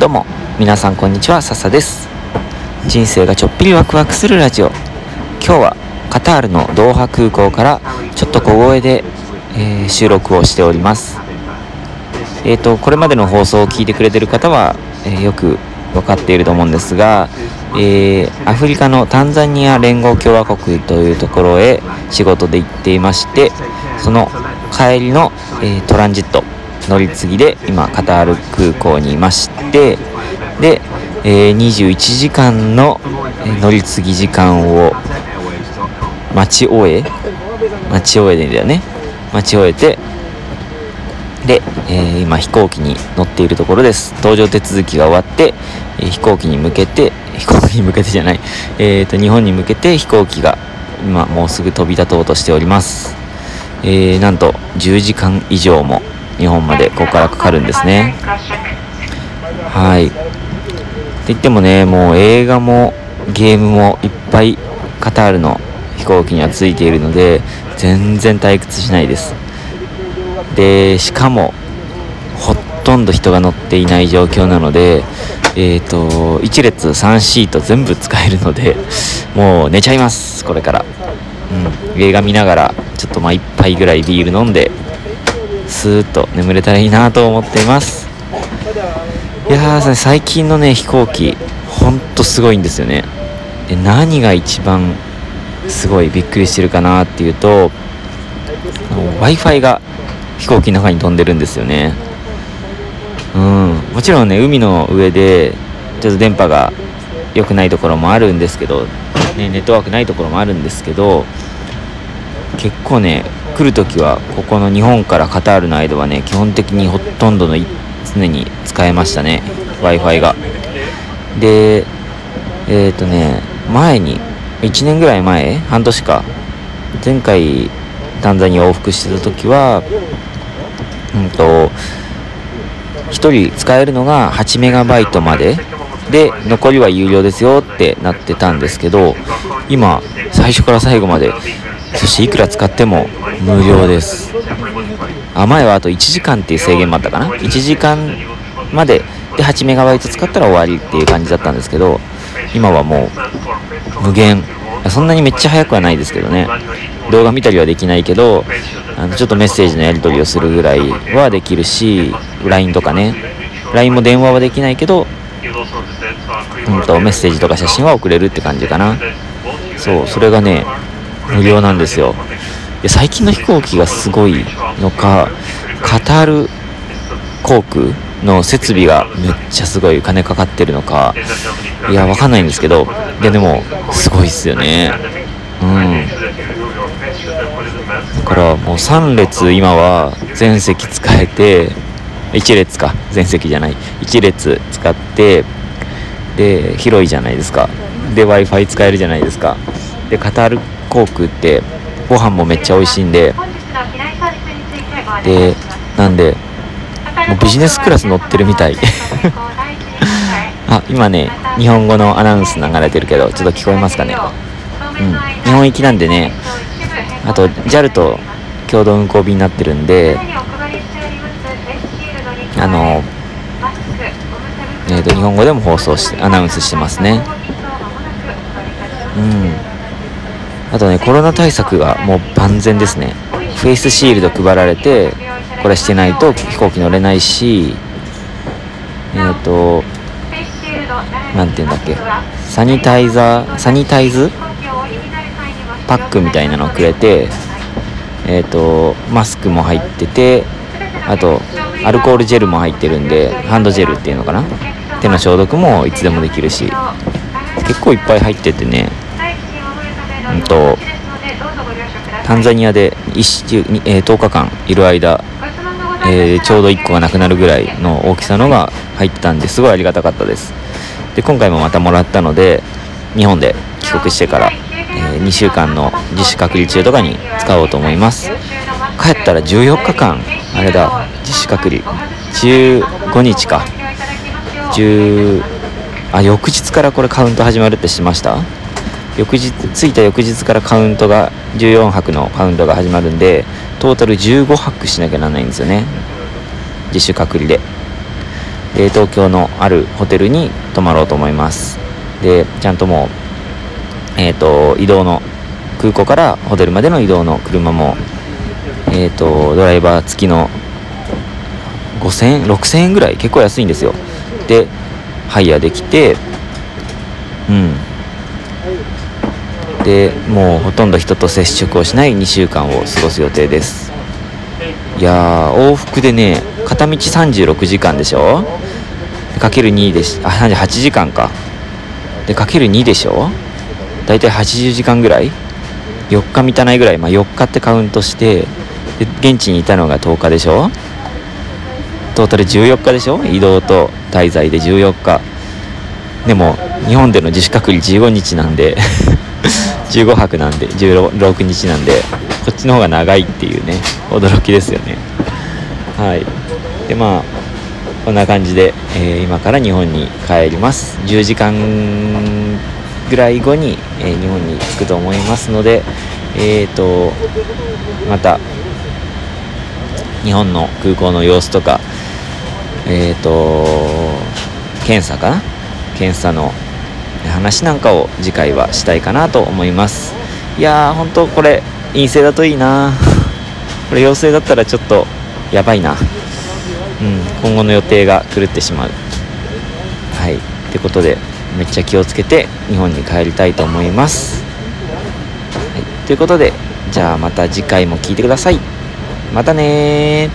どうも。皆さんこんにちは。笹です。人生がちょっぴりワクワクするラジオ。今日はカタールのドーハ空港からちょっと小声で、えー、収録をしております。えっ、ー、とこれまでの放送を聞いてくれてる方は、えー、よく分かっていると思うんですが、えー、アフリカのタンザニア連合共和国というところへ仕事で行っていましてその帰りの、えトランジット乗り継ぎで今カタール空港にいましてで、えー、21時間の乗り継ぎ時間を待ち終え待ち終えでだよね。待ち終えてで、えー、今飛行機に乗っているところです。搭乗手続きが終わって、えー、飛行機に向けて飛行機に向けてじゃない、えーと、日本に向けて飛行機が今もうすぐ飛び立とうとしております、えー、なんと10時間以上も日本までここからかかるんですね。はい。って言ってもねもう映画もゲームもいっぱいカタールの飛行機にはついているので全然退屈しないです。でしかもほとんど人が乗っていない状況なのでえっ、ー、と1列3シート全部使えるのでもう寝ちゃいますこれから。うん。映画見ながらちょっとまあ1杯ぐらいビール飲んでスーッと眠れたらいいなと思っています。いやー最近のね飛行機ほんとすごいんですよね。で何が一番すごいびっくりしてるかなっていうと w i f i が飛行機の中に飛んでるんですよね。うん。もちろんね海の上でちょっと電波が良くないところもあるんですけど、ね、ネットワークないところもあるんですけど結構ね来る時はここの日本からカタールの間はね基本的にほとんどの常に使えましたね w i f i が。でえっ、ー、とね前に1年ぐらい前半年か前回タンザニア往復してた時はうんと1人使えるのが8メガバイトまで。で残りは有料ですよってなってたんですけど今最初から最後までそしていくら使っても無料です。あ前はあと1時間っていう制限もあったかな。1時間まで。で 8MB 使ったら終わりっていう感じだったんですけど今はもう無限。そんなにめっちゃ速くはないですけどね。動画見たりはできないけどあのちょっとメッセージのやり取りをするぐらいはできるし LINE とかね。LINE も電話はできないけど、うんと、メッセージとか写真は送れるって感じかな。そうそれがね無料なんですよ。で最近の飛行機がすごいのかカタール航空の設備がめっちゃすごい金かかってるのかいやわかんないんですけどいやでもすごいっすよね。うん。だからもう3列今は全席使えて1列か。全席じゃない。1列使ってで広いじゃないですか。で w i f i 使えるじゃないですか。でカタール航空ってご飯もめっちゃ美味しいんででなんでもうビジネスクラス乗ってるみたい。あ今ね日本語のアナウンス流れてるけどちょっと聞こえますかね。うん。日本行きなんでねあと JAL と共同運行便になってるんであのえーと、日本語でも放送してアナウンスしてますね。うん。あとねコロナ対策がもう万全ですね。フェイスシールド配られてこれしてないと飛行機乗れないしえっ、ー、と何て言うんだっけ。サニタイザーサニタイズ？パックみたいなのをくれてえっ、ー、とマスクも入っててあとアルコールジェルも入ってるんでハンドジェルっていうのかな。手の消毒もいつでもできるし結構いっぱい入っててね。とタンザニアで1週、えー、10日間いる間、えー、ちょうど1個がなくなるぐらいの大きさのが入ってたんですごいありがたかったです。で今回もまたもらったので日本で帰国してから、えー、2週間の自主隔離中とかに使おうと思います。帰ったら14日間あれだ自主隔離。15日か。10あ翌日からこれカウント始まるってしました。翌日着いた翌日からカウントが14泊のカウントが始まるんでトータル15泊しなきゃならないんですよね。自主隔離で。で東京のあるホテルに泊まろうと思います。でちゃんともうえっ、ー、と移動の空港からホテルまでの移動の車もえっ、ー、とドライバー付きの5000円6000円ぐらい結構安いんですよ。でハイヤーできてうん。でもうほとんど人と接触をしない2週間を過ごす予定です。いやー往復でね片道36時間でしょ？かける2でしあ38時間か。でかける2でしょ？大体80時間ぐらい？4日満たないぐらい、まあ、4日ってカウントしてで現地にいたのが10日でしょ？トータル14日でしょ？移動と滞在で14日。でも日本での自主隔離15日なんで。15泊なんで16日なんでこっちの方が長いっていうね驚きですよね。はい。でまあこんな感じで、えー、今から日本に帰ります。10時間ぐらい後に、えー、日本に着くと思いますのでえっ、ー、とまた日本の空港の様子とかえっ、ー、と検査かな？検査の話なんかを次回はしたいかなと思います。いやー本当これ陰性だといいな。これ陽性だったらちょっとやばいな。うん今後の予定が狂ってしまう。はい。ってことでめっちゃ気をつけて日本に帰りたいと思います、はい、ということでじゃあまた次回も聴いてください。またね